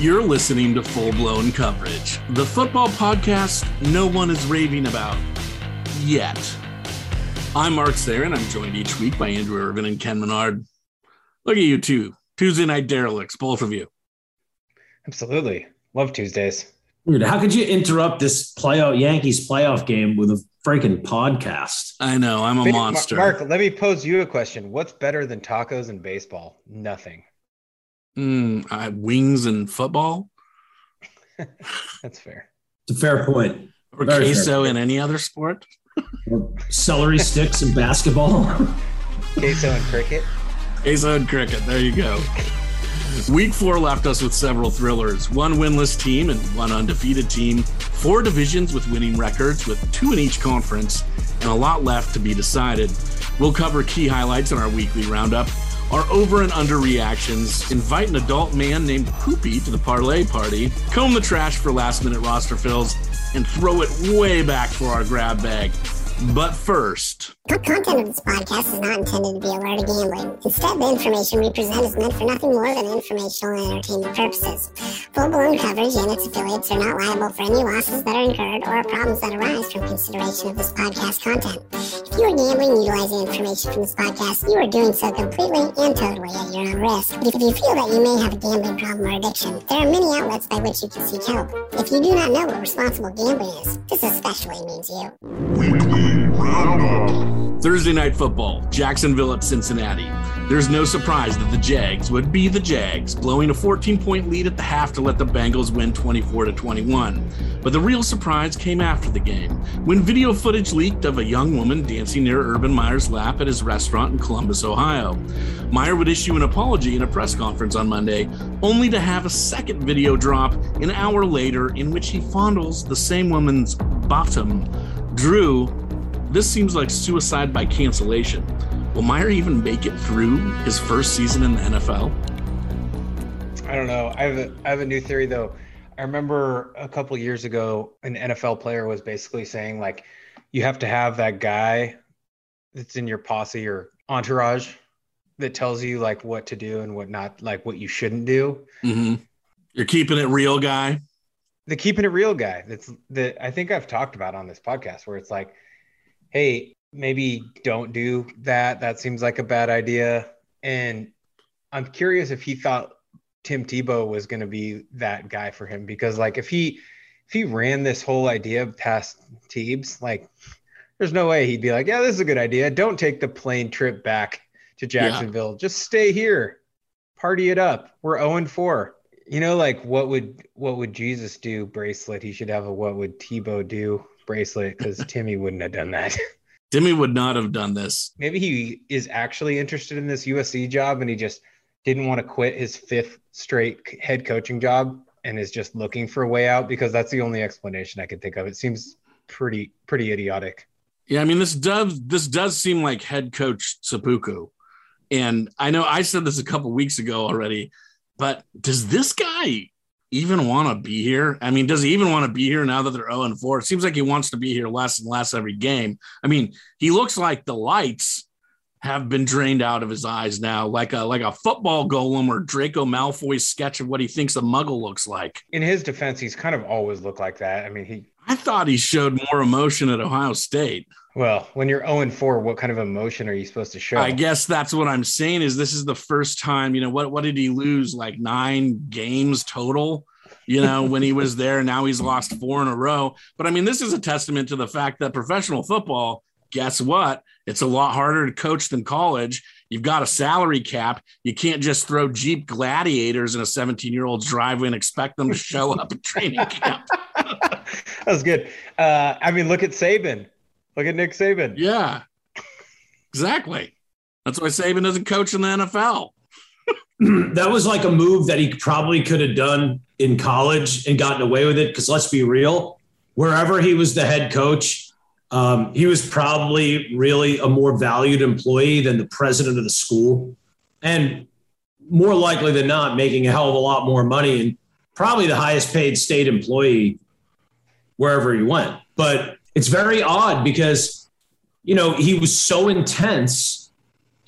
You're listening to Full Blown Coverage, the football podcast no one is raving about yet. I'm Mark Sarin. I'm joined each week by Andrew Irvin and Ken Menard. Look at you two, Tuesday night derelicts, both of you. Absolutely. Love Tuesdays. Dude, how could you interrupt this playoff Yankees playoff game with a freaking podcast? I know, I'm a Wait, monster. Mark, let me pose you a question. What's better than tacos and baseball? Nothing. Mm, uh, wings and football, That's fair. It's a fair point. or Very fair. queso in any other sport. Or Celery sticks and basketball. Queso and cricket. Queso and cricket. There you go. Week four left us with several thrillers one winless team and one undefeated team, four divisions with winning records, with two in each conference, and a lot left to be decided. We'll cover key highlights in our weekly roundup, our over and under reactions, invite an adult man named Poopy to the parlay party, comb the trash for last minute roster fills, and throw it way back for our grab bag. But first, The content of this podcast is not intended to be a alert to gambling. Instead, the information we present is meant for nothing more than informational and entertainment purposes. Full-blown coverage and its affiliates are not liable for any losses that are incurred or problems that arise from consideration of this podcast content. If you are gambling utilizing information from this podcast, you are doing so completely and totally at your own risk. If you feel that you may have a gambling problem or addiction, there are many outlets by which you can seek help. If you do not know what responsible gambling is, this especially means you. Thursday night football, Jacksonville at Cincinnati. There's no surprise that the Jags would be the Jags, blowing a 14 point lead at the half to let the Bengals win 24 to 21. But the real surprise came after the game, when video footage leaked of a young woman dancing near Urban Meyer's lap at his restaurant in Columbus, Ohio. Meyer would issue an apology in a press conference on Monday, only to have a second video drop an hour later in which he fondles the same woman's bottom. Drew, this seems like suicide by cancellation. Will Meyer even make it through his first season in the NFL? I don't know. I have a, I have a new theory though. I remember a couple years ago, an NFL player was basically saying like, you have to have that guy that's in your posse or entourage that tells you like what to do and what not, like what you shouldn't do. Mm-hmm. You're keeping it real, guy. the keeping it real guy that's that I think I've talked about on this podcast where it's like, hey, maybe don't do that. That seems like a bad idea. And I'm curious if he thought Tim Tebow was going to be that guy for him because like if he if he ran this whole idea past Teebs, like there's no way he'd be like, yeah, this is a good idea. Don't take the plane trip back to Jacksonville. Just stay here. Party it up. We're 0 and 4 you know like what would what would jesus do bracelet he should have a what would tebow do bracelet because timmy wouldn't have done that. Timmy would not have done this. maybe he is actually interested in this usc job and he just didn't want to quit his fifth straight head coaching job and is just looking for a way out because that's the only explanation i can think of. It seems pretty pretty idiotic. Yeah, I mean this does this does seem like head coach Seppuku, and I know I said this a couple weeks ago already, but does this guy even want to be here? I mean, does he even want to be here now that they're 0 and 4? It seems like he wants to be here less and less every game. I mean, he looks like the lights have been drained out of his eyes now, like a like a football golem or Draco Malfoy's sketch of what he thinks a muggle looks like. in his defense he's kind of always looked like that i mean he I thought he showed more emotion at Ohio State. Well when you're 0 and 4 what kind of emotion are you supposed to show I guess that's what I'm saying is this is the first time, you know, what what did he lose? Like nine games total, you know, when he was there. Now he's lost four in a row. But I mean, this is a testament to the fact that professional football, guess what? It's a lot harder to coach than college. You've got a salary cap. You can't just throw Jeep gladiators in a 17 year old's driveway and expect them to show up at training camp. that was good. Uh, I mean, look at Saban. Look at Nick Saban. Yeah, exactly. That's why Saban doesn't coach in the NFL. that was like a move that he probably could have done in college and gotten away with it. Because let's be real, wherever he was the head coach, um, he was probably really a more valued employee than the president of the school, and more likely than not, making a hell of a lot more money and probably the highest paid state employee wherever he went. But it's very odd because you know he was so intense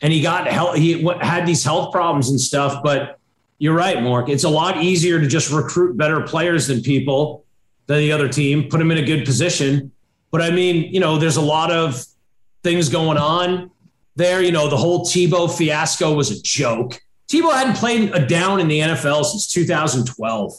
and he got health he had these health problems and stuff but You're right, Mark. It's a lot easier to just recruit better players than people, than the other team, put them in a good position. But I mean, you know, there's a lot of things going on there. You know, the whole Tebow fiasco was a joke. Tebow hadn't played a down in the NFL since 2012.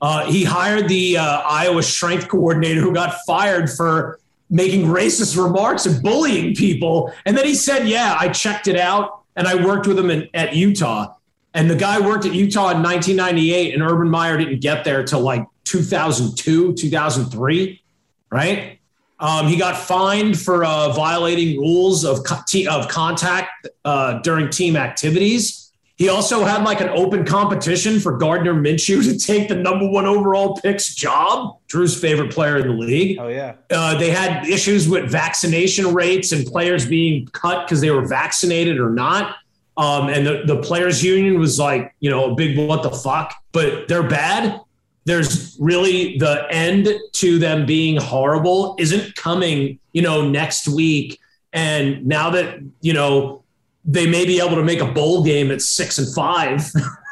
Uh, he hired the uh, Iowa strength coordinator who got fired for making racist remarks and bullying people. And then he said, Yeah, I checked it out and I worked with him in, at Utah. And the guy worked at Utah in 1998, and Urban Meyer didn't get there till like 2002, 2003, right? Um, he got fined for uh, violating rules of, co- of contact uh, during team activities. He also had like an open competition for Gardner Minshew to take the number one overall pick's job, Drew's favorite player in the league. Oh, yeah. Uh, they had issues with vaccination rates and players being cut because they were vaccinated or not. Um, and the, the players union was like, you know, a big what the fuck, but they're bad. There's really the end to them being horrible isn't coming, you know, next week. And now that, you know, they may be able to make a bowl game at six and five,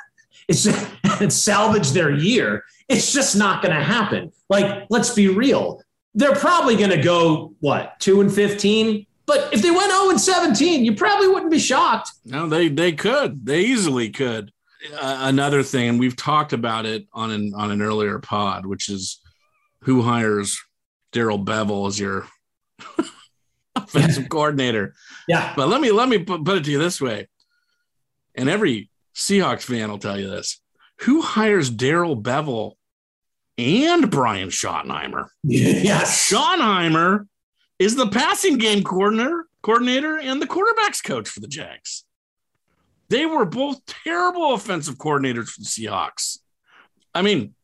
it's and salvage their year. It's just not going to happen. Like, let's be real. They're probably going to go what two and fifteen but if they went 0 and 17, you probably wouldn't be shocked. No, they they could. They easily could. Uh, another thing, and we've talked about it on an on an earlier pod, which is who hires Darrell Bevell as your offensive coordinator. Yeah. But let me let me put, it to you this way. And every Seahawks fan will tell you this. Who hires Darrell Bevell and Brian Schottenheimer? Yes. Schottenheimer is the passing game coordinator, coordinator and the quarterbacks coach for the Jags. They were both terrible offensive coordinators for the Seahawks. I mean,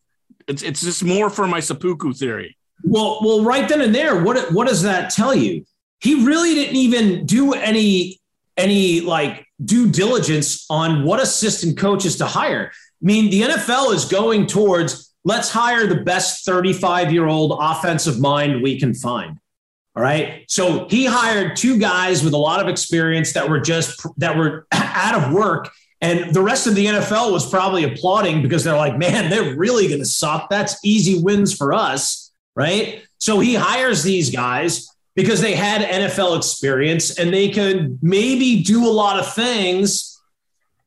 it's it's just more for my seppuku theory. Well, well, right then and there, what what does that tell you? He really didn't even do any any like due diligence on what assistant coaches to hire. I mean, the NFL is going towards let's hire the best 35 year old offensive mind we can find. All right. So he hired two guys with a lot of experience that were just that were out of work. And the rest of the NFL was probably applauding because they're like, man, they're really going to suck. That's easy wins for us. Right. So he hires these guys because they had NFL experience and they could maybe do a lot of things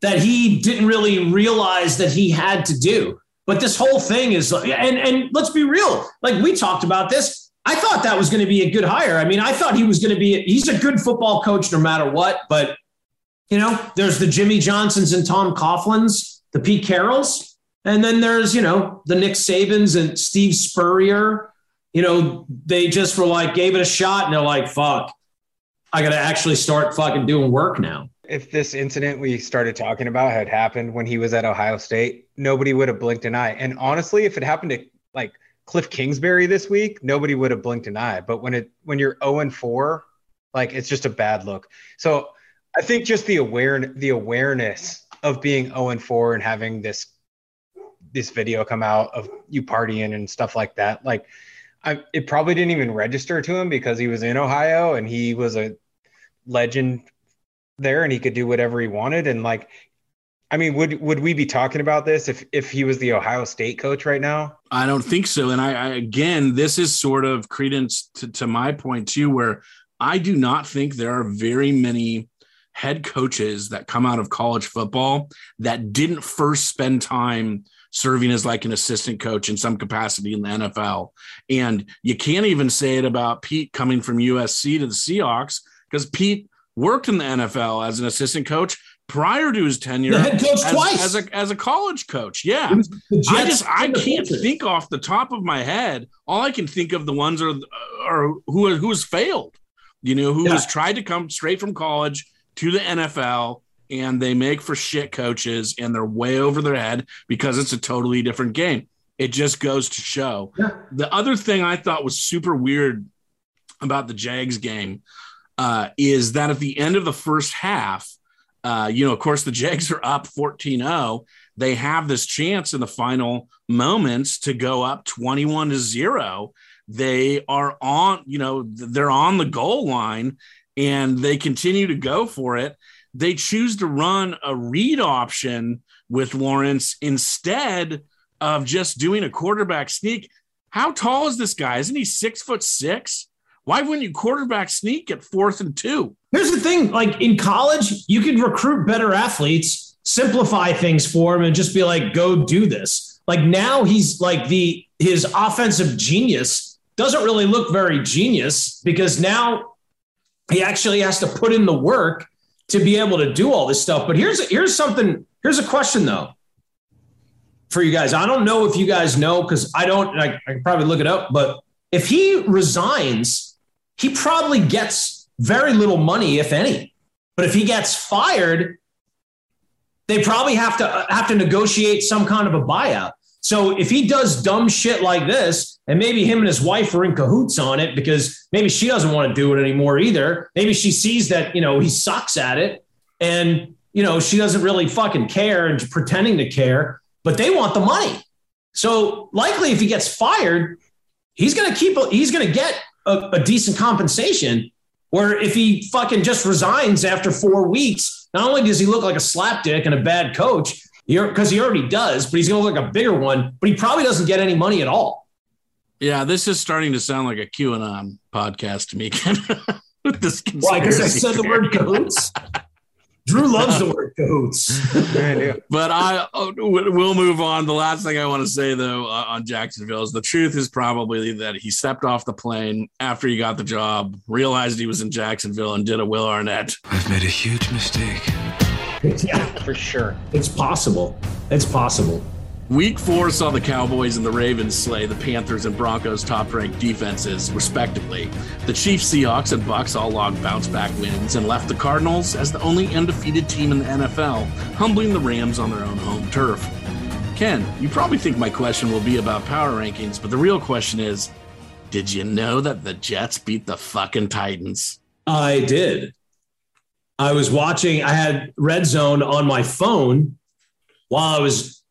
that he didn't really realize that he had to do. But this whole thing is, and, and let's be real, like we talked about this I thought that was going to be a good hire. I mean, I thought he was going to be, he's a good football coach no matter what. But, you know, there's the Jimmy Johnsons and Tom Coughlins, the Pete Carrolls. And then there's, you know, the Nick Sabans and Steve Spurrier. You know, they just were like, gave it a shot and they're like, fuck, I got to actually start fucking doing work now. If this incident we started talking about had happened when he was at Ohio State, nobody would have blinked an eye. And honestly, if it happened to like Cliff Kingsbury this week, nobody would have blinked an eye. But when it when you're 0 and 4, like it's just a bad look. So I think just the aware the awareness of being 0 and 4 and having this this video come out of you partying and stuff like that, like I, it probably didn't even register to him because he was in Ohio and he was a legend there and he could do whatever he wanted and like I mean, would would we be talking about this if if he was the Ohio State coach right now? I don't think so. And I, I again, this is sort of credence to, to my point too, where I do not think there are very many head coaches that come out of college football that didn't first spend time serving as like an assistant coach in some capacity in the NFL. And you can't even say it about Pete coming from USC to the Seahawks because Pete worked in the NFL as an assistant coach prior to his tenure the head coach as, twice as a as a college coach. Yeah, I just I can't think off the top of my head. All I can think of the ones are are who who has failed. You know, who yeah. has tried to come straight from college to the NFL and they make for shit coaches and they're way over their head because it's a totally different game. It just goes to show. Yeah. The other thing I thought was super weird about the Jags game uh, is that at the end of the first half, uh, you know, of course, the Jags are up 14 0. They have this chance in the final moments to go up 21 to 0. They are on, you know, they're on the goal line and they continue to go for it. They choose to run a read option with Lawrence instead of just doing a quarterback sneak. How tall is this guy? Isn't he six foot six? Why wouldn't you quarterback sneak at fourth and two? Here's the thing like in college, you could recruit better athletes, simplify things for him, and just be like, go do this. Like now he's like the his offensive genius doesn't really look very genius because now he actually has to put in the work to be able to do all this stuff. But here's here's something. Here's a question though for you guys. I don't know if you guys know because I don't. I, I can probably look it up. But if he resigns, he probably gets very little money, if any. But if he gets fired, they probably have to have to negotiate some kind of a buyout. So if he does dumb shit like this, and maybe him and his wife are in cahoots on it because maybe she doesn't want to do it anymore either. Maybe she sees that, you know, he sucks at it and, you know, she doesn't really fucking care and pretending to care, but they want the money. So likely if he gets fired, he's going to keep, he's going to get a, a decent compensation. Where if he fucking just resigns after four weeks, not only does he look like a slapdick and a bad coach, because he already does, but he's going to look like a bigger one. But he probably doesn't get any money at all. Yeah, this is starting to sound like a QAnon podcast to me. With this Why? Because I said the word cahoots. Drew loves the word cahoots. but I oh, will move on. The last thing I want to say though uh, on Jacksonville is the truth is probably that he stepped off the plane after he got the job, realized he was in Jacksonville, and did a Will Arnett. I've made a huge mistake. Yeah, for sure. It's possible. It's possible. Week four saw the Cowboys and the Ravens slay the Panthers and Broncos top ranked defenses, respectively. The Chiefs, Seahawks, and Bucs all logged bounce back wins and left the Cardinals as the only undefeated team in the NFL, humbling the Rams on their own home turf. Ken, you probably think my question will be about power rankings, but the real question is did you know that the Jets beat the fucking Titans? I did. I was watching, I had Red Zone on my phone while I was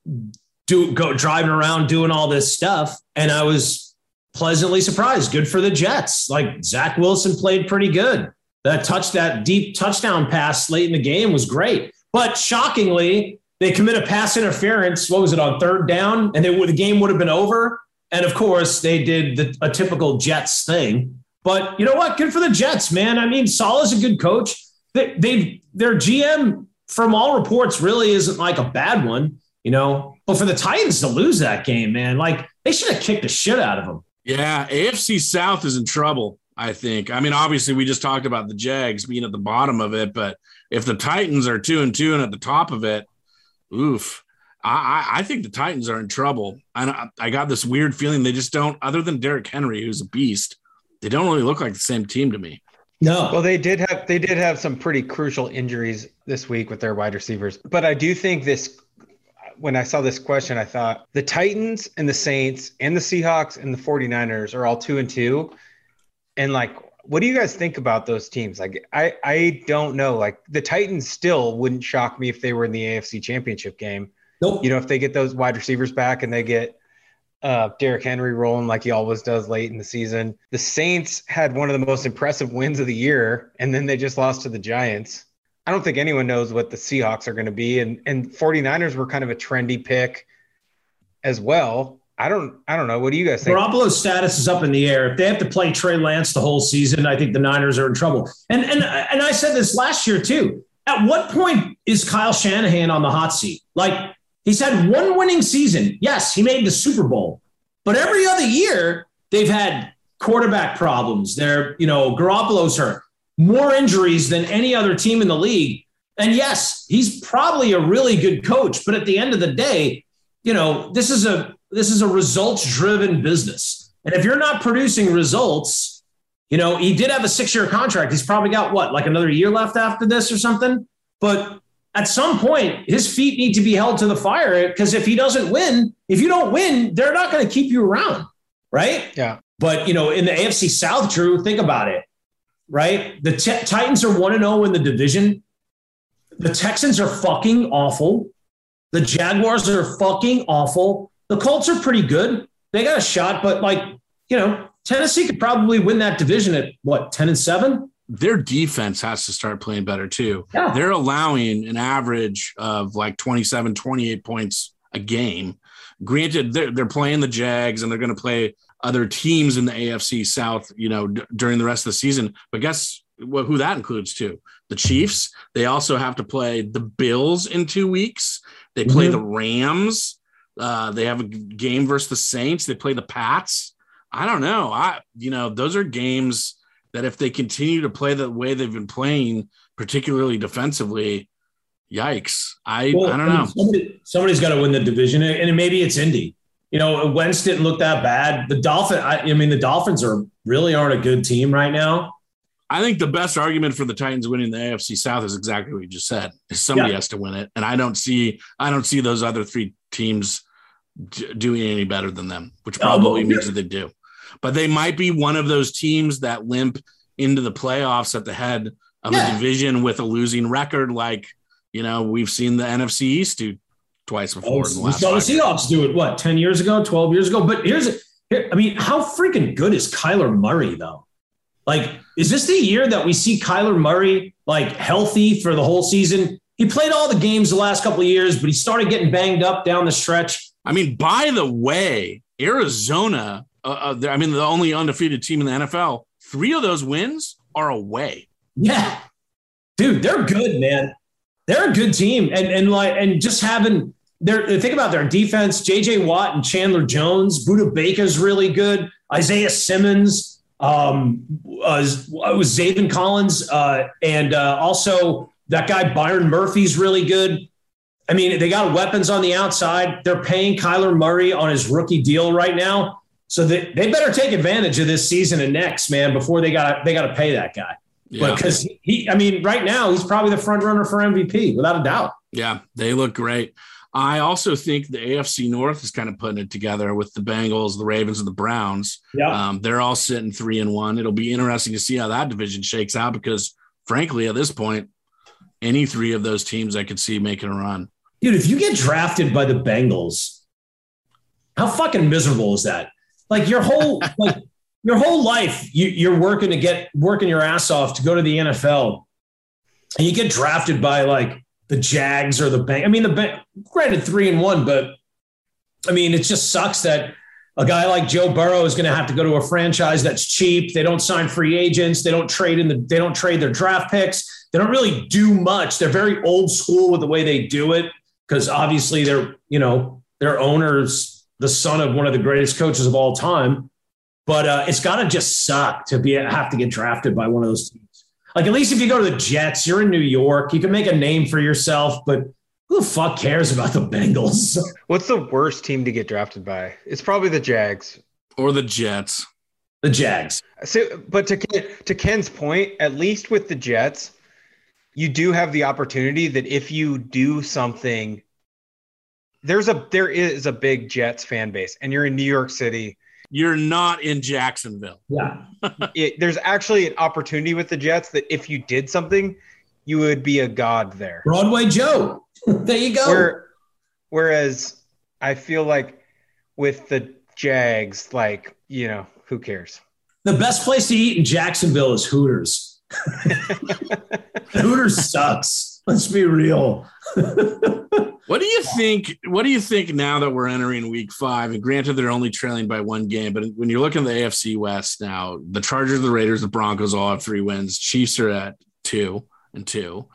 do go driving around doing all this stuff. And I was pleasantly surprised. Good for the Jets. Like Zach Wilson played pretty good. That touch, that deep touchdown pass late in the game was great. But shockingly, they commit a pass interference. What was it on third down? And they, the game would have been over. And of course, they did the, a typical Jets thing. But you know what? Good for the Jets, man. I mean, Saleh is a good coach they, they their GM from all reports really isn't like a bad one, you know. But for the Titans to lose that game, man, like they should have kicked the shit out of them. Yeah, AFC South is in trouble. I think. I mean, obviously, we just talked about the Jags being at the bottom of it, but if the Titans are two and two and at the top of it, oof. I, I think the Titans are in trouble. I, I got this weird feeling they just don't, other than Derrick Henry, who's a beast, they don't really look like the same team to me. No. Well, they did have they did have some pretty crucial injuries this week with their wide receivers. But I do think this when I saw this question, I thought the Titans and the Saints and the Seahawks and the 49ers are all 2 and 2. And like what do you guys think about those teams? Like I I don't know. Like the Titans still wouldn't shock me if they were in the AFC Championship game. Nope. You know, if they get those wide receivers back and they get uh, Derrick Henry rolling like he always does late in the season. The Saints had one of the most impressive wins of the year, and then they just lost to the Giants. I don't think anyone knows what the Seahawks are going to be, and and 49ers were kind of a trendy pick as well. I don't I don't know. What do you guys think? Garoppolo's status is up in the air. If they have to play Trey Lance the whole season, I think the Niners are in trouble. And and and I said this last year too. At what point is Kyle Shanahan on the hot seat? Like He's had one winning season. Yes, he made the Super Bowl, but every other year they've had quarterback problems. They're, you know, Garoppolo's hurt, more injuries than any other team in the league. And yes, he's probably a really good coach, but at the end of the day, you know, this is a this is a results driven business. And if you're not producing results, you know, he did have a six year contract. He's probably got what, like another year left after this or something. But at some point, his feet need to be held to the fire because if he doesn't win, if you don't win, they're not going to keep you around, right? Yeah. But you know, in the AFC South, Drew, think about it, right? The t- Titans are one and zero oh in the division. The Texans are fucking awful. The Jaguars are fucking awful. The Colts are pretty good. They got a shot, but like you know, Tennessee could probably win that division at what ten and seven. Their defense has to start playing better too. Yeah. They're allowing an average of like 27, 28 points a game. Granted, they're, they're playing the Jags and they're going to play other teams in the AFC South, you know, d- during the rest of the season. But guess what, who that includes too? The Chiefs. They also have to play the Bills in two weeks. They play Mhm. the Rams. Uh, they have a game versus the Saints. They play the Pats. I don't know. I, you know, those are games that if they continue to play the way they've been playing, particularly defensively, yikes. I, Well, I don't know. Somebody, somebody's got to win the division, and maybe it's Indy. You know, Wentz didn't look that bad. The Dolphin, I, I mean, the Dolphins are really aren't a good team right now. I think the best argument for the Titans winning the AFC South is exactly what you just said. Somebody Yeah. has to win it, and I don't see I don't see those other three teams d- doing any better than them, which probably but- means that they do. But they might be one of those teams that limp into the playoffs at the head of Yeah. a division with a losing record, like you know we've seen the NFC East do twice oh, before in the we saw the five years. Seahawks do it what ten years ago, twelve years ago. But here's, here, I mean, how freaking good is Kyler Murray though? Like, is this the year that we see Kyler Murray like healthy for the whole season? He played all the games the last couple of years, but he started getting banged up down the stretch. I mean, by the way, Arizona, uh, uh, I mean, the only undefeated team in the NFL, three of those wins are away. Yeah, dude, they're good, man. They're a good team, and and like and just having their think about their defense. J.J. Watt and Chandler Jones, Budda Baker's really good. Isaiah Simmons, um, uh, was Zaven Collins, uh, and uh, also that guy Byron Murphy's really good. I mean, they got weapons on the outside. They're paying Kyler Murray on his rookie deal right now, so they, they better take advantage of this season and next, man, before they got they got to pay that guy. Yeah. Because he, I mean, right now he's probably the front runner for MVP without a doubt. Yeah, they look great. I also think the AFC North is kind of putting it together with the Bengals, the Ravens, and the Browns. Yeah. Um, they're all sitting three and one. It'll be interesting to see how that division shakes out because, frankly, at this point, any three of those teams I could see making a run. Dude, if you get drafted by the Bengals, how fucking miserable is that? Like your whole like your whole life, you, you're working to get working your ass off to go to the NFL, and you get drafted by like the Jags or the Bank. I mean, the Bank, granted three and one, but I mean, it just sucks that a guy like Joe Burrow is going to have to go to a franchise that's cheap. They don't sign free agents. They don't trade in the. They don't trade their draft picks. They don't really do much. They're very old school with the way they do it because obviously they're you know their owner's the son of one of the greatest coaches of all time. But uh, it's got to just suck to be have to get drafted by one of those teams. Like at least if you go to the Jets, you're in New York. You can make a name for yourself, but who the fuck cares about the Bengals? What's the worst team to get drafted by? It's probably the Jags. Or the Jets. the Jags. So, but to to Ken's point, at least with the Jets, you do have the opportunity that if you do something, there's a there is a big Jets fan base, and you're in New York City. You're not in Jacksonville. Yeah. It, there's actually an opportunity with the Jets that if you did something, you would be a god there. Broadway Joe. there you go. Where, whereas I feel like with the Jags, like you know, who cares? the best place to eat in Jacksonville is Hooters. Hooters sucks. Let's be real. What do you think? What do you think now that we're entering week five? And granted, they're only trailing by one game, but when you're looking at the AFC West now, the Chargers, the Raiders, the Broncos all have three wins. Chiefs are at two and two.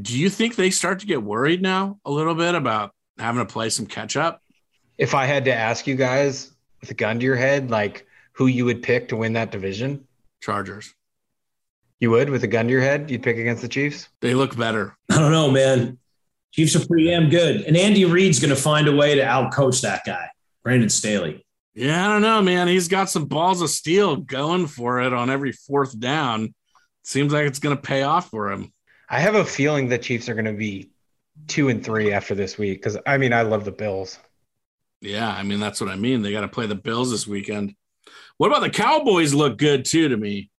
Do you think they start to get worried now a little bit about having to play some catch up? If I had to ask you guys with a gun to your head, like who you would pick to win that division, Chargers. you would with a gun to your head, you'd pick against the Chiefs. They look better. I don't know, man. Chiefs are pretty damn good. And Andy Reid's going to find a way to outcoach that guy, Brandon Staley. Yeah, I don't know, man. He's got some balls of steel going for it on every fourth down. Seems like it's going to pay off for him. I have a feeling the Chiefs are going to be two and three after this week because I mean I love the Bills. Yeah, I mean that's what I mean. They got to play the Bills this weekend. What about the Cowboys? Look good too to me.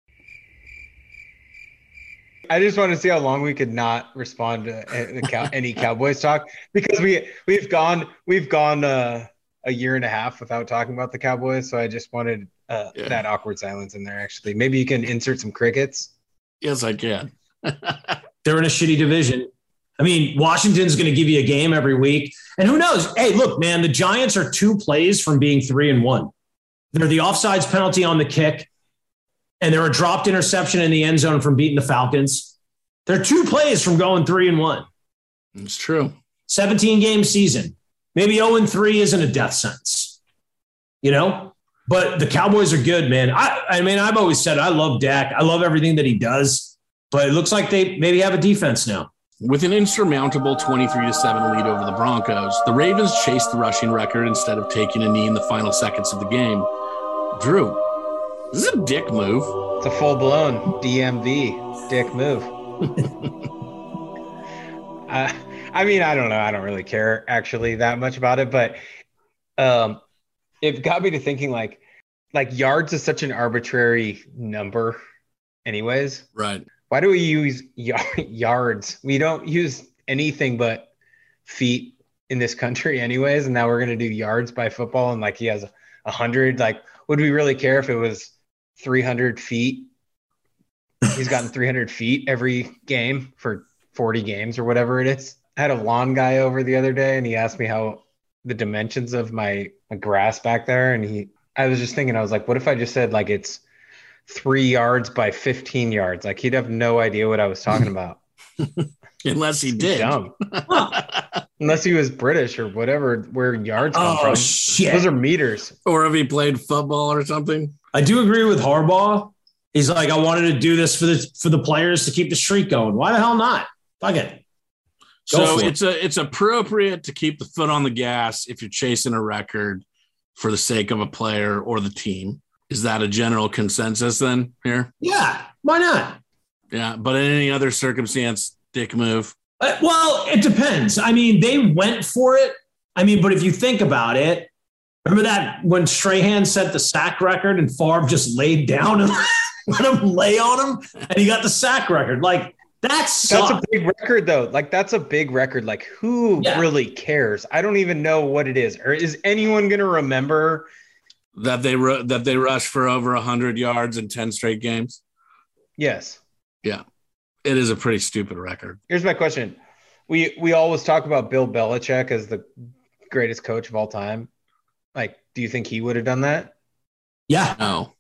I just want to see how long we could not respond to any, cow- any Cowboys talk because we we've gone we've gone uh, a year and a half without talking about the Cowboys. So I just wanted uh, Yeah. that awkward silence in there. Actually, maybe you can insert some crickets. Yes, I can. They're in a shitty division. I mean, Washington's going to give you a game every week. And who knows? Hey, look, man, the Giants are two plays from being three and one. They're the offsides penalty on the kick, and they're a dropped interception in the end zone from beating the Falcons. They're two plays from going three and one. It's true. 17 game season. Maybe 0 and 3 isn't a death sentence, you know? But the Cowboys are good, man. I, I mean, I've always said I love Dak. I love everything that he does, but it looks like they maybe have a defense now. With an insurmountable 23 to 7 lead over the Broncos, the Ravens chased the rushing record instead of taking a knee in the final seconds of the game. Drew, this is a dick move. It's a full blown DMV dick move. uh, I mean, I don't know. I don't really care actually that much about it, but um, it got me to thinking like, like yards is such an arbitrary number, anyways. Right. Why do we use yards? We don't use anything but feet in this country, anyways. And now we're gonna do yards by football, and like he has a hundred. Like, would we really care if it was three hundred feet? He's gotten three hundred feet every game for forty games or whatever it is. I had a lawn guy over the other day, and he asked me how the dimensions of my, my grass back there, and he. I was just thinking, I was like, what if I just said like it's three yards by 15 yards. Like he'd have no idea what I was talking about. Unless he did. Dumb. Unless he was British or whatever, where yards come Oh, from. shit. Those are meters. or if he played football or something. I do agree with Harbaugh. He's like, I wanted to do this for the for the players to keep the streak going. Why the hell not? Fuck it. Go So for it. it's a it's appropriate to keep the foot on the gas if you're chasing a record for the sake of a player or the team. Is that a general consensus then here? Yeah, why not? Yeah, but in any other circumstance, dick move. Uh, well, it depends. I mean, they went for it. I mean, but if you think about it, remember that when Strahan set the sack record and Favre just laid down and let him lay on him, and he got the sack record. Like that's That's a big record, though. Like that's a big record. Like who Yeah. really cares? I don't even know what it is. Or is anyone going to remember? That they ru- that they rushed for over hundred yards in ten straight games. Yes. It is a pretty stupid record. Here's my question. We we always talk about Bill Belichick as the greatest coach of all time. Like, do you think he would have done that? yeah, No,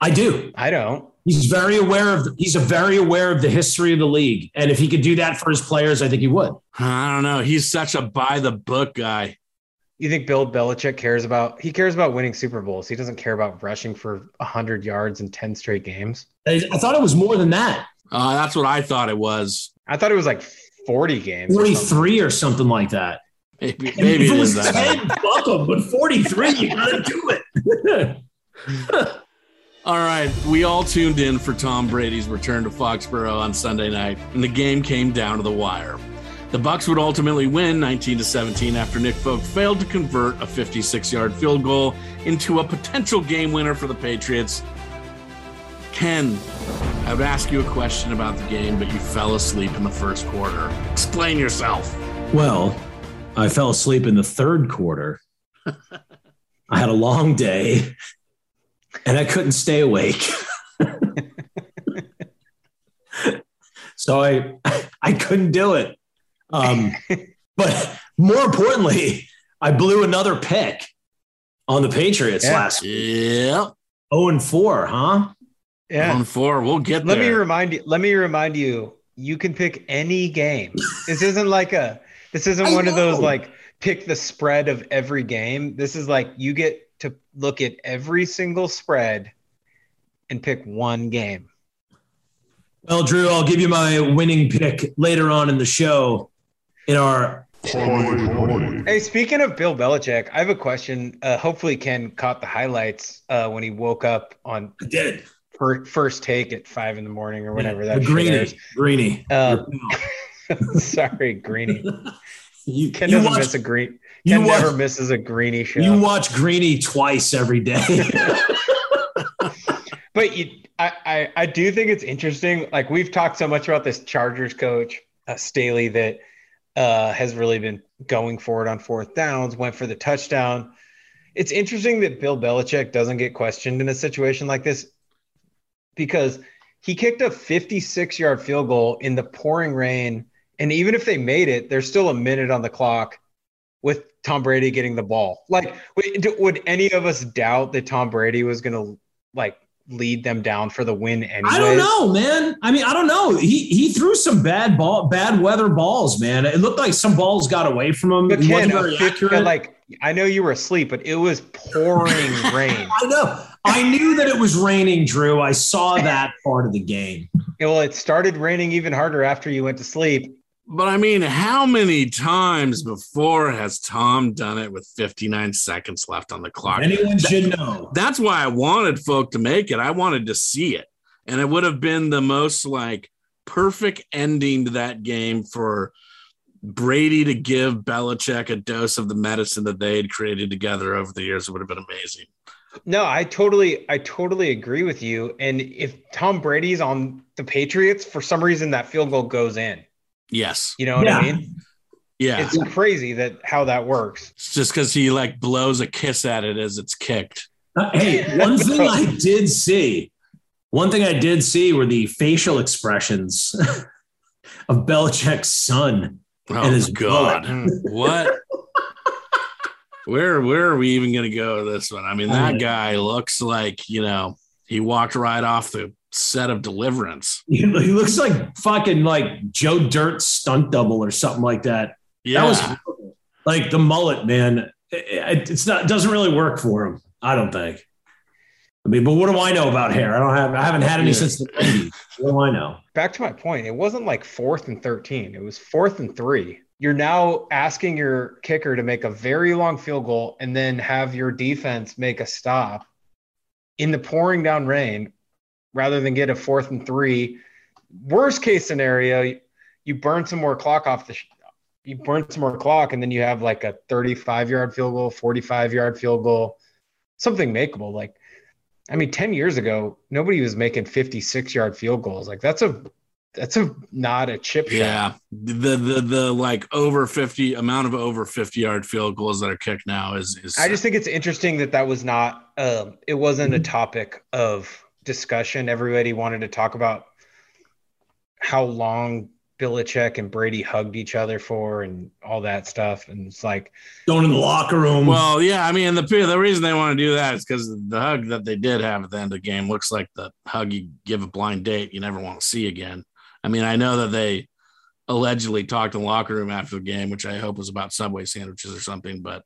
I do. I don't. He's very aware of. He's a very aware of the history of the league, and if he could do that for his players, I think he would. I don't know. He's such a by the book guy. You think Bill Belichick cares about? He cares about winning Super Bowls. He doesn't care about rushing for hundred yards in ten straight games. I I thought it was more than that, Uh, that's what I thought it was. I thought it was like forty games. or something. forty-three or something like that. Maybe, maybe if it it is was that. ten, fuck 'em, but forty-three, you gotta do it. All right, we all tuned in for Tom Brady's return to Foxborough on Sunday night, and the game came down to the wire. The Bucs would ultimately win 19 to 17 after Nick Folk failed to convert a 56-yard field goal into a potential game winner for the Patriots. Ken, I would ask you a question about the game, but you fell asleep in the first quarter. Explain yourself. Well, I fell asleep in the third quarter. I had a long day and I couldn't stay awake. so I I couldn't do it. Um, but more importantly, I blew another pick on the Patriots Yeah. last week. Yep. 0 and 4, huh? Yeah. On four. We'll get Let me remind you. Let me remind you. You can pick any game. This isn't like a. This isn't I one of those like pick the spread of every game. This is like you get to look at every single spread and pick one game. Well, Drew, I'll give you my winning pick later on in the show in our Hey, speaking of Bill Belichick, I have a question. Uh, hopefully, Ken caught the highlights uh, when he woke up on I did. Fir- first take at five in the morning or whenever that the shit greenie. airs. Uh, sorry, Greenie. you, you doesn't watch, miss a green. you watch- never misses a Greenie show. you watch Greenie twice every day. But you, I, I, I do think it's interesting. Like we've talked so much about this Chargers coach uh, Staley that uh, has really been going for it on fourth downs. Went for the touchdown. It's interesting that Bill Belichick doesn't get questioned in a situation like this because he kicked a 56 yard field goal in the pouring rain. And even if they made it, there's still a minute on the clock with Tom Brady getting the ball. Like, would any of us doubt that Tom Brady was going to like lead them down for the win anyway? I don't know, man. I mean, I don't know. He he threw some bad ball, bad weather balls, man. It looked like some balls got away from him. But Ken, like I know you were asleep, but it was pouring rain. I know. I knew that it was raining, Drew. I saw that part of the game. Well, it started raining even harder after you went to sleep. But I mean, how many times before has Tom done it with 59 seconds left on the clock? Anyone that, should know. That's why I wanted folk to make it. I wanted to see it. And it would have been the most like perfect ending to that game for Brady to give Belichick a dose of the medicine that they had created together over the years. It would have been amazing. No, I totally, I totally agree with you. And if Tom Brady's on the Patriots, for some reason that field goal goes in. Yes. You know what yeah. I mean? Yeah. It's crazy that how that works. It's just because he like blows a kiss at it as it's kicked. Uh, hey, one thing I did see, one thing I did see were the facial expressions of Belichick's son oh, and his God. what? where where are we even going to go with this one? I mean, that guy looks like you know he walked right off the set of Deliverance. He, looks like fucking like Joe Dirt stunt double or something like that. Yeah, that was like the mullet, man. It, it's not it doesn't really work for him. I don't think. I mean, but what do I know about hair? I don't have. I haven't had any yeah. since the 80s. What do I know? Back to my point. It wasn't like fourth and thirteen. It was fourth and three. You're now asking your kicker to make a very long field goal and then have your defense make a stop in the pouring down rain rather than get a fourth and three. Worst case scenario, you burn some more clock off the. You burn some more clock, and then you have like a 35 yard field goal, 45 yard field goal, something makeable. Like, I mean, 10 years ago, nobody was making 56 yard field goals. Like, that's a that's a not a chip yeah. shot. The the the like over 50 amount of over 50 yard field goals that are kicked now is is I just think it's interesting that that was not um it wasn't a topic of discussion. Everybody wanted to talk about how long Belichick and Brady hugged each other for and all that stuff. And it's like going in the locker room. Well, yeah, I mean, the the reason they want to do that is because the hug that they did have at the end of the game looks like the hug you give a blind date you never want to see again. I mean, I know that they allegedly talked in the locker room after the game, which I hope was about Subway sandwiches or something, but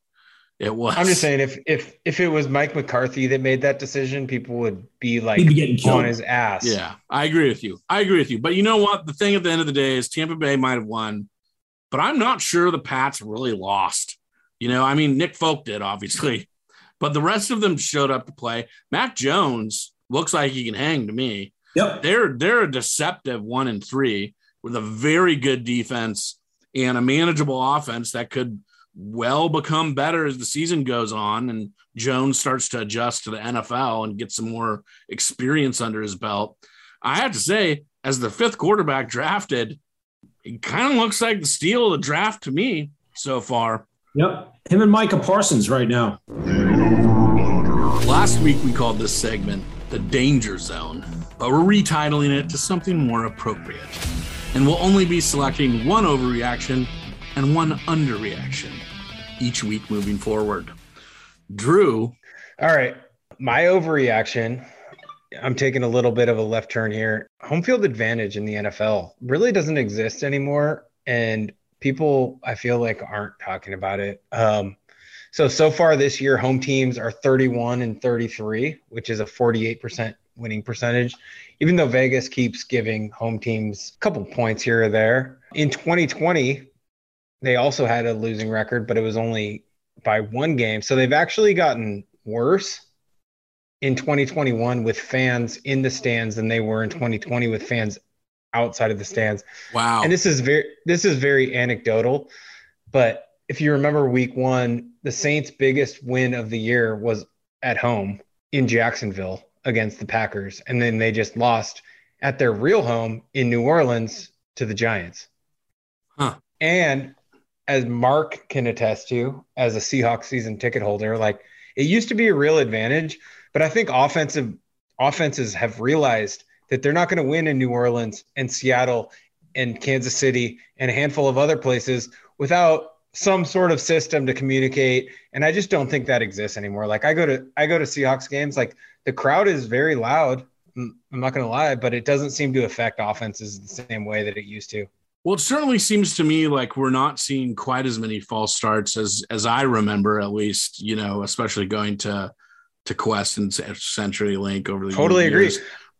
it was. I'm just saying, if if if it was Mike McCarthy that made that decision, people would be like be on his ass. Yeah, I agree with you. I agree with you. But you know what? The thing at the end of the day is Tampa Bay might have won, but I'm not sure the Pats really lost. You know, I mean, Nick Folk did obviously, but the rest of them showed up to play. Mac Jones looks like he can hang to me. Yep, they're they're a deceptive one and three with a very good defense and a manageable offense that could well become better as the season goes on and Jones starts to adjust to the NFL and get some more experience under his belt. I have to say, as the fifth quarterback drafted, it kind of looks like the steal of the draft to me so far. Yep. Him and Micah Parsons right now. Last week we called this segment the danger zone, but we're retitling it to something more appropriate. And we'll only be selecting one overreaction and one underreaction each week moving forward. Drew. All right. My overreaction, I'm taking a little bit of a left turn here. Home field advantage in the NFL really doesn't exist anymore. And people, I feel like, aren't talking about it. Um, so, so far this year, home teams are 31 and 33, which is a 48% winning percentage, even though Vegas keeps giving home teams a couple points here or there. In 2020, they also had a losing record, but it was only by one game. So they've actually gotten worse in 2021 with fans in the stands than they were in 2020 with fans outside of the stands. Wow. And this is very this is very anecdotal, but if you remember week 1, the Saints biggest win of the year was at home in Jacksonville against the Packers and then they just lost at their real home in New Orleans to the Giants. Huh. And as Mark can attest to, as a Seahawks season ticket holder, like it used to be a real advantage, but I think offensive offenses have realized that they're not going to win in New Orleans and Seattle and Kansas City and a handful of other places without some sort of system to communicate. And I just don't think that exists anymore. Like I go to I go to Seahawks games, like the crowd is very loud. I'm not going to lie, but it doesn't seem to affect offenses the same way that it used to. Well, it certainly seems to me like we're not seeing quite as many false starts as as I remember, at least. You know, especially going to to Qwest and CenturyLink over the totally agree.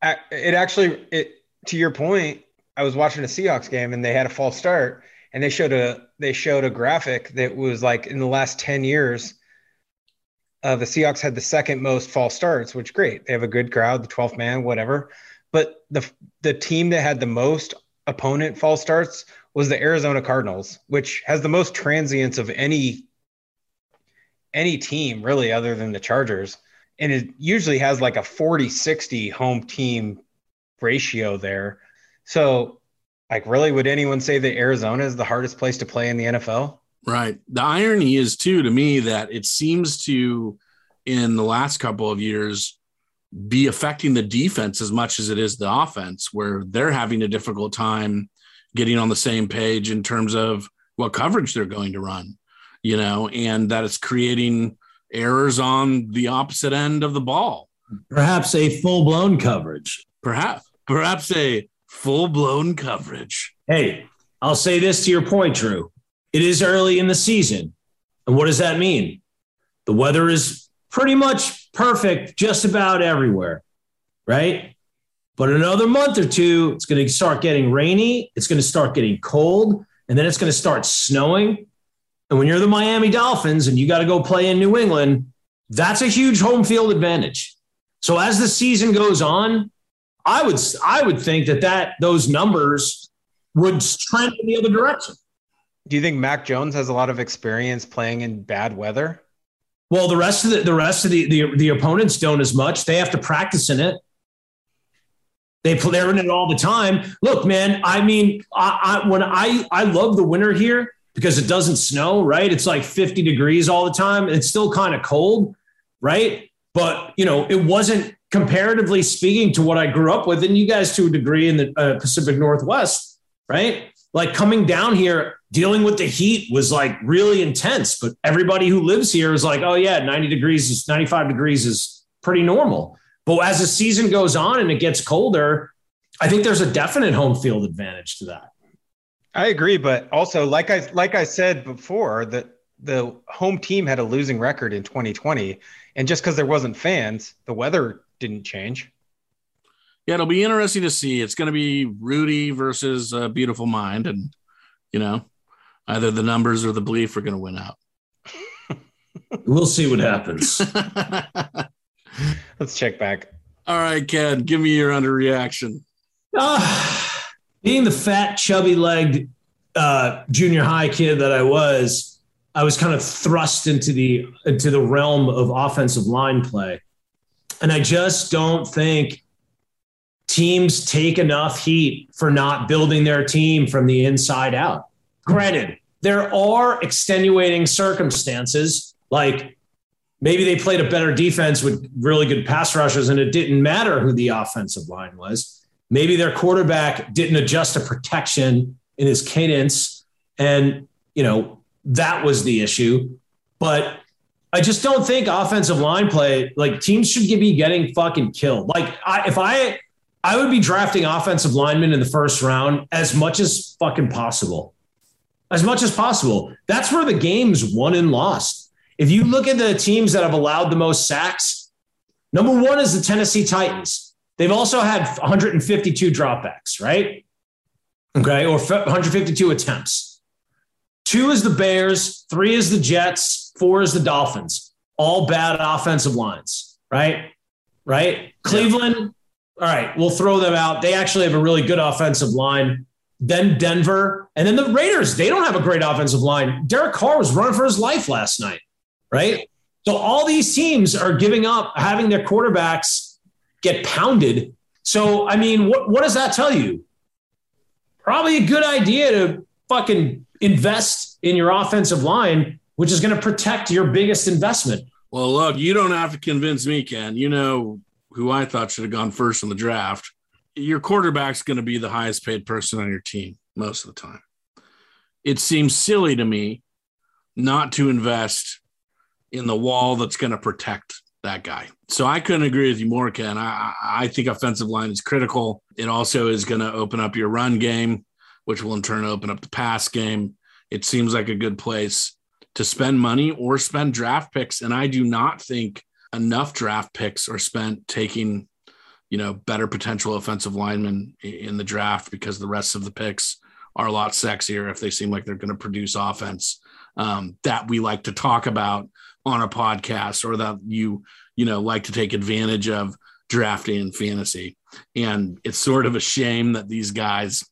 It actually, it to your point, I was watching a Seahawks game and they had a false start, and they showed a they showed a graphic that was like in the last ten years, uh, the Seahawks had the second most false starts, which great. They have a good crowd, the 12th man, whatever. But the the team that had the most opponent false starts was the Arizona Cardinals, which has the most transients of any any team really other than the Chargers. And it usually has like a 40-60 home team ratio there. So like really would anyone say that Arizona is the hardest place to play in the NFL? Right. The irony is too to me that it seems to in the last couple of years be affecting the defense as much as it is the offense, where they're having a difficult time getting on the same page in terms of what coverage they're going to run, you know, and that it's creating errors on the opposite end of the ball. Perhaps a full blown coverage. Perhaps, perhaps a full blown coverage. Hey, I'll say this to your point, Drew. It is early in the season. And what does that mean? The weather is pretty much perfect just about everywhere, right? But another month or two, it's going to start getting rainy. It's going to start getting cold, and then it's going to start snowing. And when you're the Miami Dolphins and you got to go play in New England, that's a huge home field advantage. So as the season goes on, I would I would think that that those numbers would trend in the other direction. Do you think Mac Jones has a lot of experience playing in bad weather? Well, the rest of the the rest of the the, the opponents don't as much. They have to practice in it. They play in it all the time. Look, man. I mean, I, I when I I love the winter here because it doesn't snow. Right? It's like 50 degrees all the time. It's still kind of cold, right? But you know, it wasn't comparatively speaking to what I grew up with, and you guys to a degree in the uh, Pacific Northwest, right? Like coming down here, dealing with the heat was like really intense. But everybody who lives here is like, oh yeah, 90 degrees is 95 degrees is pretty normal. But as the season goes on and it gets colder, I think there's a definite home field advantage to that. I agree, but also like I like I said before, that the home team had a losing record in 2020, and just because there wasn't fans, the weather didn't change. Yeah, it'll be interesting to see. It's going to be Rudy versus a beautiful mind, and you know, either the numbers or the belief are going to win out. we'll see what happens. Let's check back. All right, Ken, give me your underreaction. Uh, being the fat, chubby legged uh, junior high kid that I was, I was kind of thrust into the into the realm of offensive line play. And I just don't think teams take enough heat for not building their team from the inside out. Granted, there are extenuating circumstances like maybe they played a better defense with really good pass rushers and it didn't matter who the offensive line was. Maybe their quarterback didn't adjust to protection in his cadence and, you know, that was the issue. But I just don't think offensive line play, like teams should be getting fucking killed. Like I, if I, I would be drafting offensive linemen in the first round as much as fucking possible, as much as possible. That's where the game's won and lost. If you look at the teams that have allowed the most sacks, number one is the Tennessee Titans. They've also had 152 dropbacks, right? Okay, or 152 attempts. Two is the Bears, three is the Jets, four is the Dolphins. All bad offensive lines, right? Right? Cleveland, all right, we'll throw them out. They actually have a really good offensive line. Then Denver, and then the Raiders, they don't have a great offensive line. Derek Carr was running for his life last night, right? So all these teams are giving up, having their quarterbacks get pounded. So, I mean, what, what does that tell you? Probably a good idea to fucking invest in your offensive line, which is going to protect your biggest investment. Well, look, you don't have to convince me, Ken. You know who I thought should have gone first in the draft. your quarterback's going to be the highest paid person on your team most of the time. It seems silly to me not to invest in the wall that's going to protect that guy. So I couldn't agree with you more, Ken. I, I think offensive line is critical. It also is going to open up your run game, which will in turn open up the pass game. It seems like a good place to spend money or spend draft picks. And I do not think enough draft picks are spent taking, you know, better potential offensive linemen in the draft because the rest of the picks are a lot sexier if they seem like they're going to produce offense um, that we like to talk about on a podcast or that you, you know, like to take advantage of drafting in fantasy. And it's sort of a shame that these guys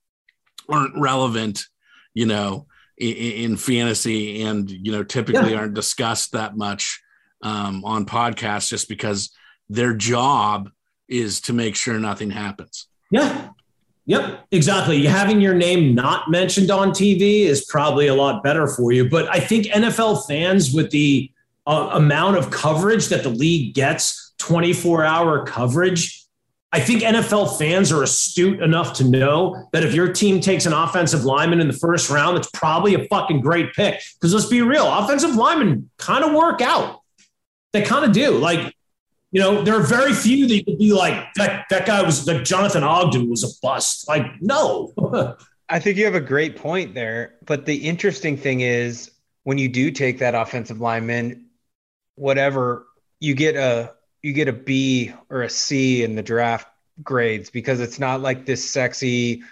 aren't relevant, you know, in, in fantasy and, you know, typically yeah. aren't discussed that much um, on podcasts just because their job is to make sure nothing happens. Yeah. Yep, exactly. Having your name not mentioned on TV is probably a lot better for you. But I think NFL fans, with the uh, amount of coverage that the league gets, 24 hour coverage, I think NFL fans are astute enough to know that if your team takes an offensive lineman in the first round, it's probably a fucking great pick. Because let's be real, offensive linemen kind of work out. They kind of do. Like, you know, there are very few that could be like, that, that guy was like Jonathan Ogden was a bust. Like, no. I think you have a great point there. But the interesting thing is when you do take that offensive lineman, whatever, you get a you get a B or a C in the draft grades because it's not like this sexy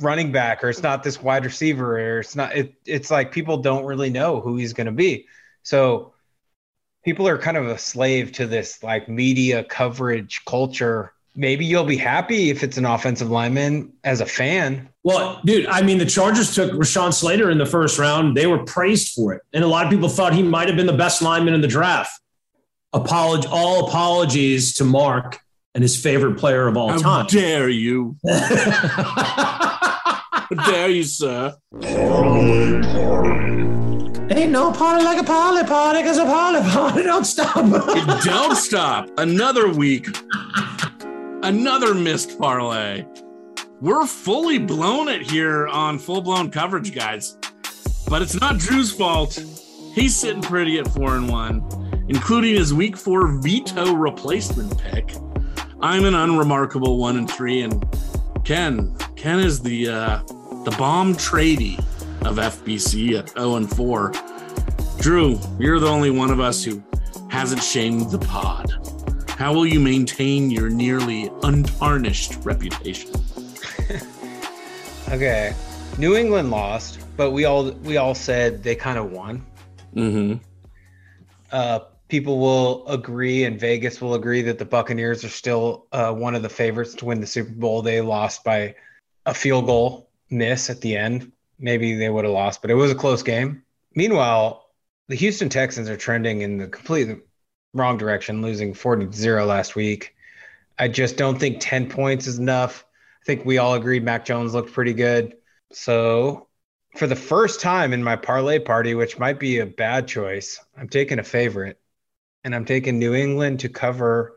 running back or it's not this wide receiver or it's not it, it's like people don't really know who he's going to be. So people are kind of a slave to this like media coverage culture. Maybe you'll be happy if it's an offensive lineman as a fan. Well, dude, I mean, the Chargers took Rashawn Slater in the first round. They were praised for it. And a lot of people thought he might have been the best lineman in the draft. Apolog- all apologies to Mark and his favorite player of all How time. dare you? How dare you, sir? Ain't no party like a party party because a party party don't stop. don't stop. Another week. Another missed parlay. We're fully blown it here on full blown coverage, guys. But it's not Drew's fault. He's sitting pretty at four and one, including his week four veto replacement pick. I'm an unremarkable one and three, and Ken, Ken is the uh, the bomb tradie of FBC at 0 and 4. Drew, you're the only one of us who hasn't shamed the pod. How will you maintain your nearly untarnished reputation? okay. New England lost, but we all we all said they kind of won. Mm-hmm. Uh, people will agree, and Vegas will agree that the Buccaneers are still uh, one of the favorites to win the Super Bowl. They lost by a field goal miss at the end maybe they would have lost, but it was a close game. Meanwhile, the Houston Texans are trending in the complete wrong direction, losing 40 0 last week. I just don't think 10 points is enough. I think we all agreed Mac Jones looked pretty good. So, for the first time in my parlay party, which might be a bad choice, I'm taking a favorite and I'm taking New England to cover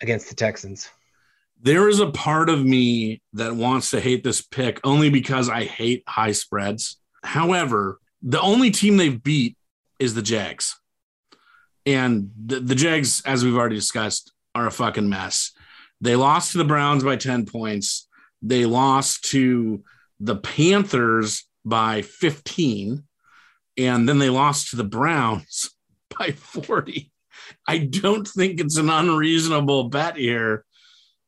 against the Texans there is a part of me that wants to hate this pick only because I hate high spreads. However, the only team they've beat is the Jags. And the, the Jags, as we've already discussed, are a fucking mess. They lost to the Browns by 10 points. They lost to the Panthers by 15. And then they lost to the Browns by 40. I don't think it's an unreasonable bet here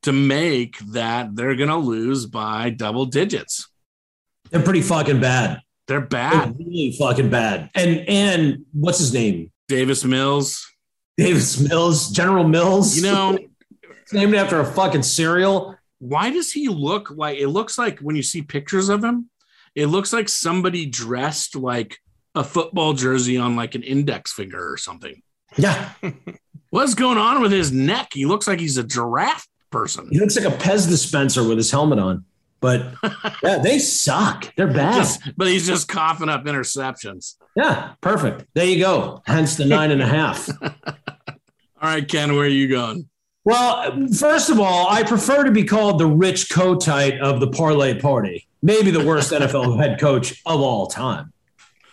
to make that they're going to lose by double digits. They're pretty fucking bad. They're bad. They're really fucking bad. And and what's his name? Davis Mills. Davis Mills, General Mills. You know, named after a fucking cereal. Why does he look like it looks like when you see pictures of him, it looks like somebody dressed like a football jersey on like an index finger or something. Yeah. What's going on with his neck? He looks like he's a giraffe person. He looks like a Pez dispenser with his helmet on. But yeah, they suck. They're bad. Just, but he's just coughing up interceptions. Yeah, perfect. There you go. Hence the nine and a half. All right, Ken, where are you going? Well, first of all, I prefer to be called the Rich Kotite of the parlay party. Maybe the worst NFL head coach of all time.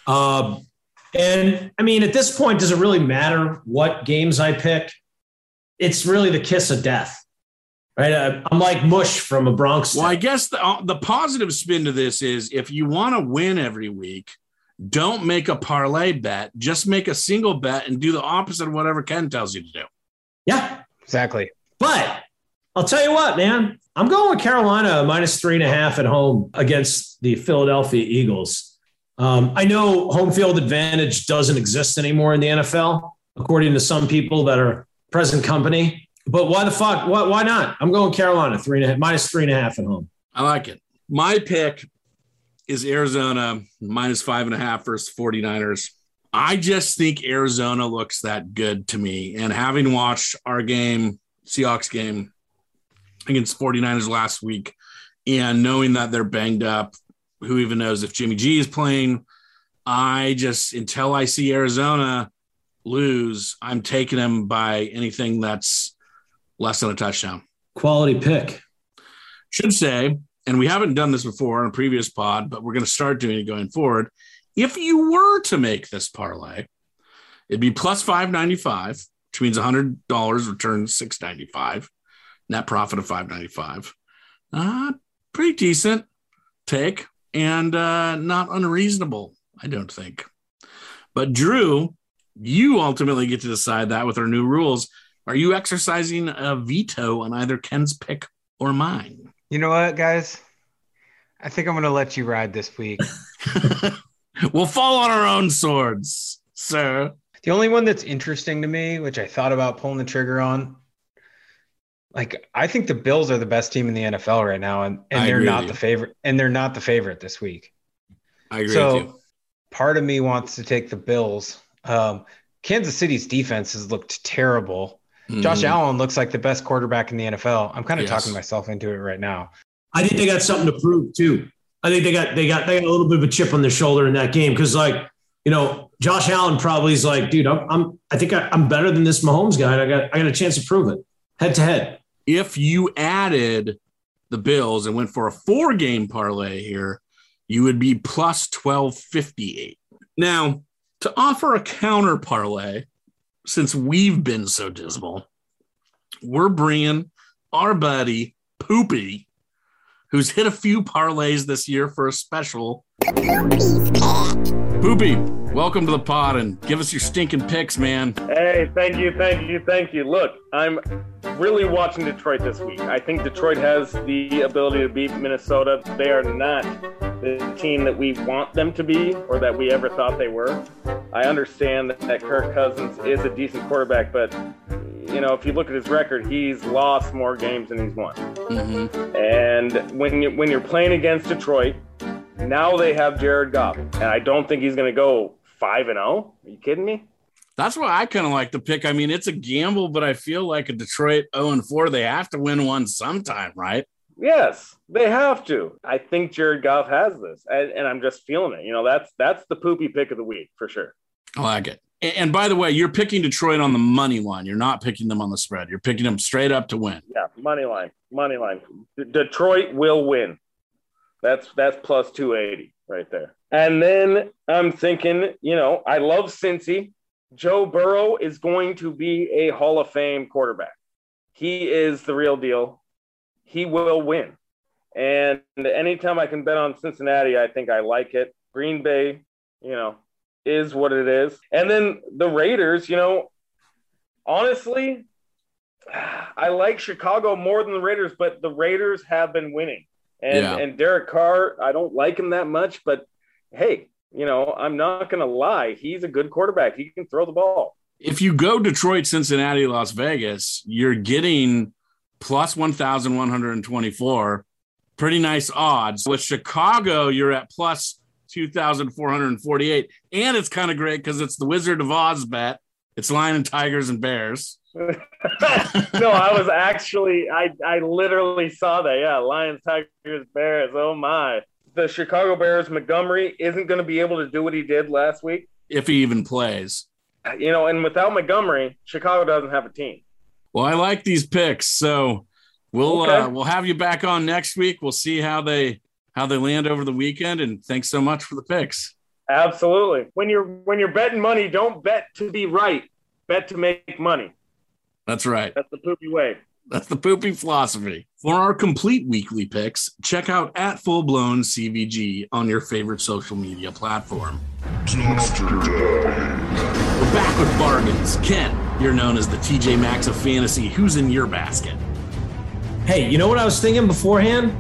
Um, and I mean, at this point, does it really matter what games I pick? It's really the kiss of death, right? I'm like mush from a Bronx. Well, I guess the, uh, the positive spin to this is if you want to win every week, don't make a parlay bet. Just make a single bet and do the opposite of whatever Ken tells you to do. Yeah, exactly. But I'll tell you what, man, I'm going with Carolina minus three and a half at home against the Philadelphia Eagles. Um, I know home field advantage doesn't exist anymore in the NFL, according to some people that are present company. But why the fuck? Why, why not? I'm going Carolina three and a half, minus three and a half at home. I like it. My pick is Arizona minus five and a half versus 49ers. I just think Arizona looks that good to me. And having watched our game, Seahawks game against 49ers last week, and knowing that they're banged up, who even knows if Jimmy G is playing? I just, until I see Arizona lose, I'm taking them by anything that's less than a touchdown. Quality pick. Should say and we haven't done this before on a previous pod, but we're going to start doing it going forward. If you were to make this parlay, it'd be plus 595, which means $100 returns 695, net profit of 595. Uh, pretty decent take and uh, not unreasonable, I don't think. But Drew, you ultimately get to decide that with our new rules. Are you exercising a veto on either Ken's pick or mine? You know what, guys? I think I'm going to let you ride this week. we'll fall on our own swords, sir. The only one that's interesting to me, which I thought about pulling the trigger on, like I think the Bills are the best team in the NFL right now, and, and they're not the favorite, and they're not the favorite this week. I agree so, Part of me wants to take the Bills. Um, Kansas City's defense has looked terrible. Mm. Josh Allen looks like the best quarterback in the NFL. I'm kind of yes. talking myself into it right now. I think they got something to prove too. I think they got they got they got a little bit of a chip on their shoulder in that game because like you know Josh Allen probably is like, dude, I'm, I'm I think I, am better than this Mahomes guy. I got I got a chance to prove it head to head. If you added the Bills and went for a four game parlay here, you would be plus twelve fifty eight. Now to offer a counter parlay, since we've been so dismal, we're bringing our buddy Poopy, who's hit a few parlays this year for a special. Poopy, welcome to the pod and give us your stinking picks, man. Hey, thank you, thank you, thank you. Look, I'm really watching Detroit this week. I think Detroit has the ability to beat Minnesota. They are not the team that we want them to be or that we ever thought they were. I understand that Kirk Cousins is a decent quarterback, but you know, if you look at his record, he's lost more games than he's won. Mm-hmm. And when you when you're playing against Detroit, now they have Jared Goff, and I don't think he's going to go five and zero. Oh. Are you kidding me? That's why I kind of like the pick. I mean, it's a gamble, but I feel like a Detroit 0 and 4, they have to win one sometime, right? Yes, they have to. I think Jared Goff has this, and, and, I'm just feeling it. You know, that's that's the poopy pick of the week for sure. I like it. And, and by the way, you're picking Detroit on the money line. You're not picking them on the spread. You're picking them straight up to win. Yeah, money line, money line. D- Detroit will win. That's that's plus 280 right there. And then I'm thinking, you know, I love Cincy. Joe Burrow is going to be a Hall of Fame quarterback. He is the real deal. He will win. And anytime I can bet on Cincinnati, I think I like it. Green Bay, you know, is what it is. And then the Raiders, you know, honestly, I like Chicago more than the Raiders, but the Raiders have been winning. And yeah. and Derek Carr, I don't like him that much, but hey, you know, I'm not going to lie. He's a good quarterback. He can throw the ball. If you go Detroit, Cincinnati, Las Vegas, you're getting plus 1,124. Pretty nice odds. With Chicago, you're at plus 2,448. And it's kind of great because it's the Wizard of Oz bet. It's Lion, and Tigers, and Bears. no, I was actually, I, I literally saw that. Yeah, Lions, Tigers, Bears. Oh my. The Chicago Bears, Montgomery isn't going to be able to do what he did last week. If he even plays. You know, and without Montgomery, Chicago doesn't have a team. Well, I like these picks, so we'll Okay. uh, we'll have you back on next week. We'll see how they how they land over the weekend. And thanks so much for the picks. Absolutely. When you're when you're betting money, don't bet to be right. Bet to make money. That's right. That's the poopy way. That's the poopy philosophy. For our complete weekly picks, check out at Full Blown CVG on your favorite social media platform. We're back with bargains. Ken, you're known as the TJ Maxx of fantasy. Who's in your basket? Hey, you know what I was thinking beforehand?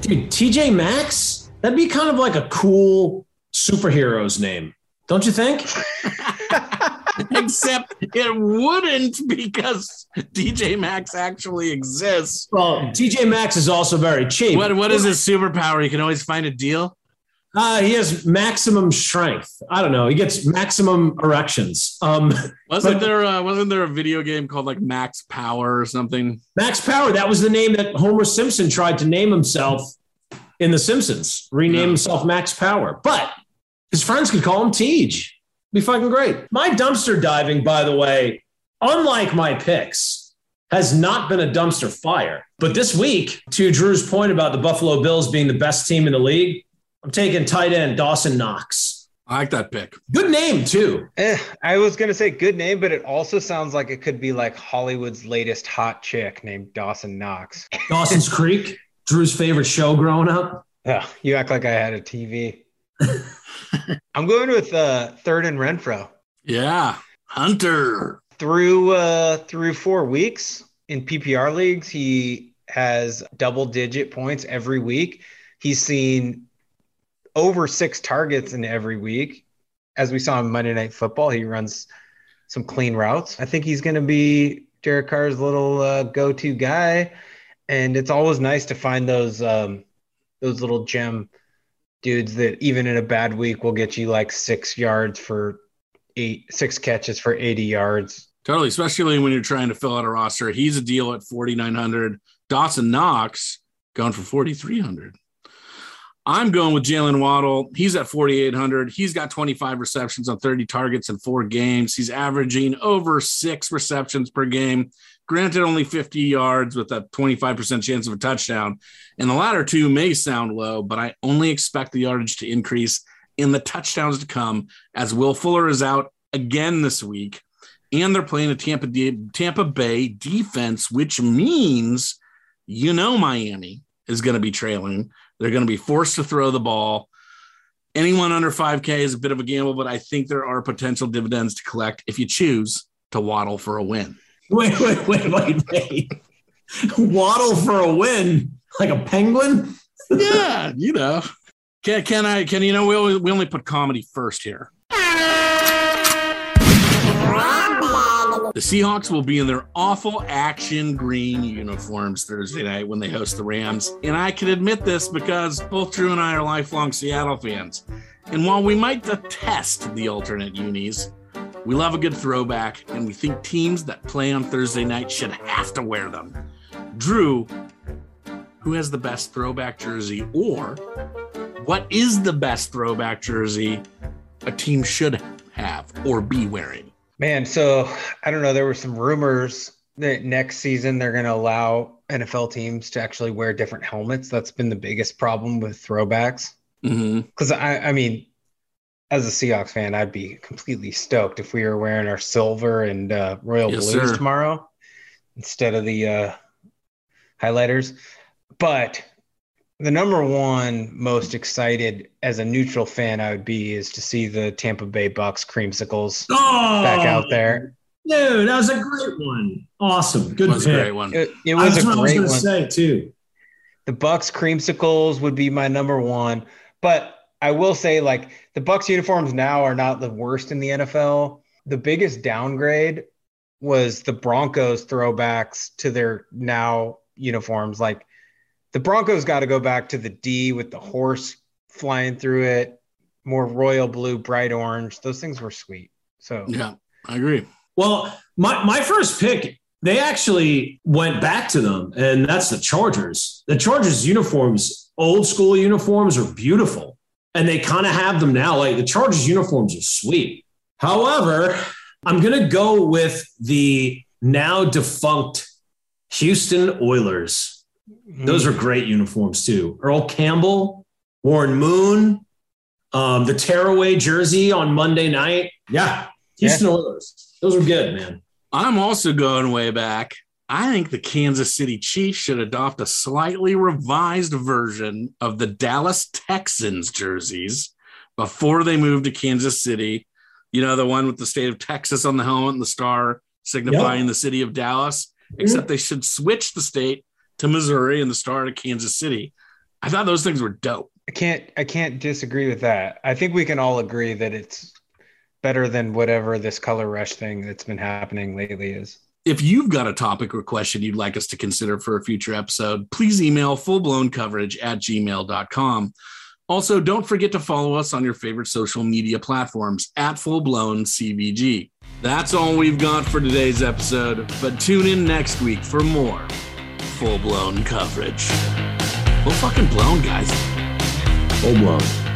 Dude, TJ Maxx? That'd be kind of like a cool superhero's name. Don't you think? Except it wouldn't because TJ Maxx actually exists. Well, TJ Maxx is also very cheap. What what is his superpower? You can always find a deal. Uh, he has maximum strength. I don't know. He gets maximum erections. Um, Wasn't But- there uh, wasn't there a video game called like Max Power or something? Max Power. That was the name that Homer Simpson tried to name himself in The Simpsons. Rename Yeah. himself Max Power, but his friends could call him Tej. Be fucking great. My dumpster diving, by the way, unlike my picks, has not been a dumpster fire. But this week, to Drew's point about the Buffalo Bills being the best team in the league, I'm taking tight end Dawson Knox. I like that pick. Good name too. Eh, I was gonna say good name, but it also sounds like it could be like Hollywood's latest hot chick named Dawson Knox. Dawson's Creek, Drew's favorite show growing up. Yeah, you act like I had a TV. I'm going with uh, third and Renfrow Yeah, Hunter. through uh, through four weeks in PPR leagues. He has double digit points every week. He's seen over six targets in every week. As we saw in Monday Night Football, he runs some clean routes. I think he's going to be Derek Carr's little uh, go-to guy, and it's always nice to find those um, those little gem dudes that even in a bad week will get you like six yards for eight, six catches for eighty yards. Totally, especially when you're trying to fill out a roster. He's a deal at 4,900. Dawson Knox going for 4,300. I'm going with Jaylen Waddle. He's at 4,800. He's got 25 receptions on 30 targets in four games. He's averaging over six receptions per game. Granted, only 50 yards with a 25% chance of a touchdown. And the latter two may sound low, but I only expect the yardage to increase in the touchdowns to come as Will Fuller is out again this week and they're playing a Tampa Tampa Bay defense, which means you know Miami is going to be trailing. They're going to be forced to throw the ball. Anyone under 5K is a bit of a gamble, but I think there are potential dividends to collect if you choose to waddle for a win. Wait, wait, wait, wait, wait. Waddle for a win like a penguin? yeah, you know. Can, can I? Can you know? We only, we only put comedy first here. The Seahawks will be in their awful action green uniforms Thursday night when they host the Rams. And I can admit this because both Drew and I are lifelong Seattle fans. And while we might detest the alternate unis, we love a good throwback and we think teams that play on Thursday night should have to wear them. Drew, who has the best throwback jersey or what is the best throwback jersey a team should have or be wearing? Man, so I don't know. There were some rumors that next season they're going to allow NFL teams to actually wear different helmets. That's been the biggest problem with throwbacks. Mm-hmm. Because I, I mean, as a Seahawks fan, I'd be completely stoked if we were wearing our silver and uh, royal Yes, blues sir. tomorrow instead of the uh, highlighters. But the number one most excited as a neutral fan I would be is to see the Tampa Bay Bucs creamsicles Oh, back out there. Dude, that was a great one. Awesome. Good one. That was a great one. It, it was That's a what I was great going to one. say, too. The Bucs creamsicles would be my number one, but I will say like the Bucs uniforms now are not the worst in the NFL. The biggest downgrade was the Broncos throwbacks to their now uniforms. Like the Broncos got to go back to the D with the horse flying through it, more royal blue, bright orange. Those things were sweet. So Yeah, I agree. Well, my, my first pick, they actually went back to them, and that's the Chargers. The Chargers uniforms, old school uniforms, are beautiful, and they kind of have them now. Like the Chargers uniforms are sweet. However, I'm going to go with the now defunct Houston Oilers. Those are great uniforms too. Earl Campbell, Warren Moon, um, the tearaway jersey on Monday night. Yeah, Houston yeah. Oilers. Those were good, man. I'm also going way back. I think the Kansas City Chiefs should adopt a slightly revised version of the Dallas Texans jerseys before they move to Kansas City. You know, the one with the state of Texas on the helmet and the star signifying yep. the city of Dallas, except mm-hmm. they should switch the state to Missouri and the star to Kansas City. I thought those things were dope. I can't I can't disagree with that. I think we can all agree that it's better than whatever this color rush thing that's been happening lately is. If you've got a topic or question you'd like us to consider for a future episode, please email fullblowncoverage at gmail.com. Also, don't forget to follow us on your favorite social media platforms at fullblown CVG. That's all we've got for today's episode, but tune in next week for more full blown coverage. Full fucking blown, guys. Full blown.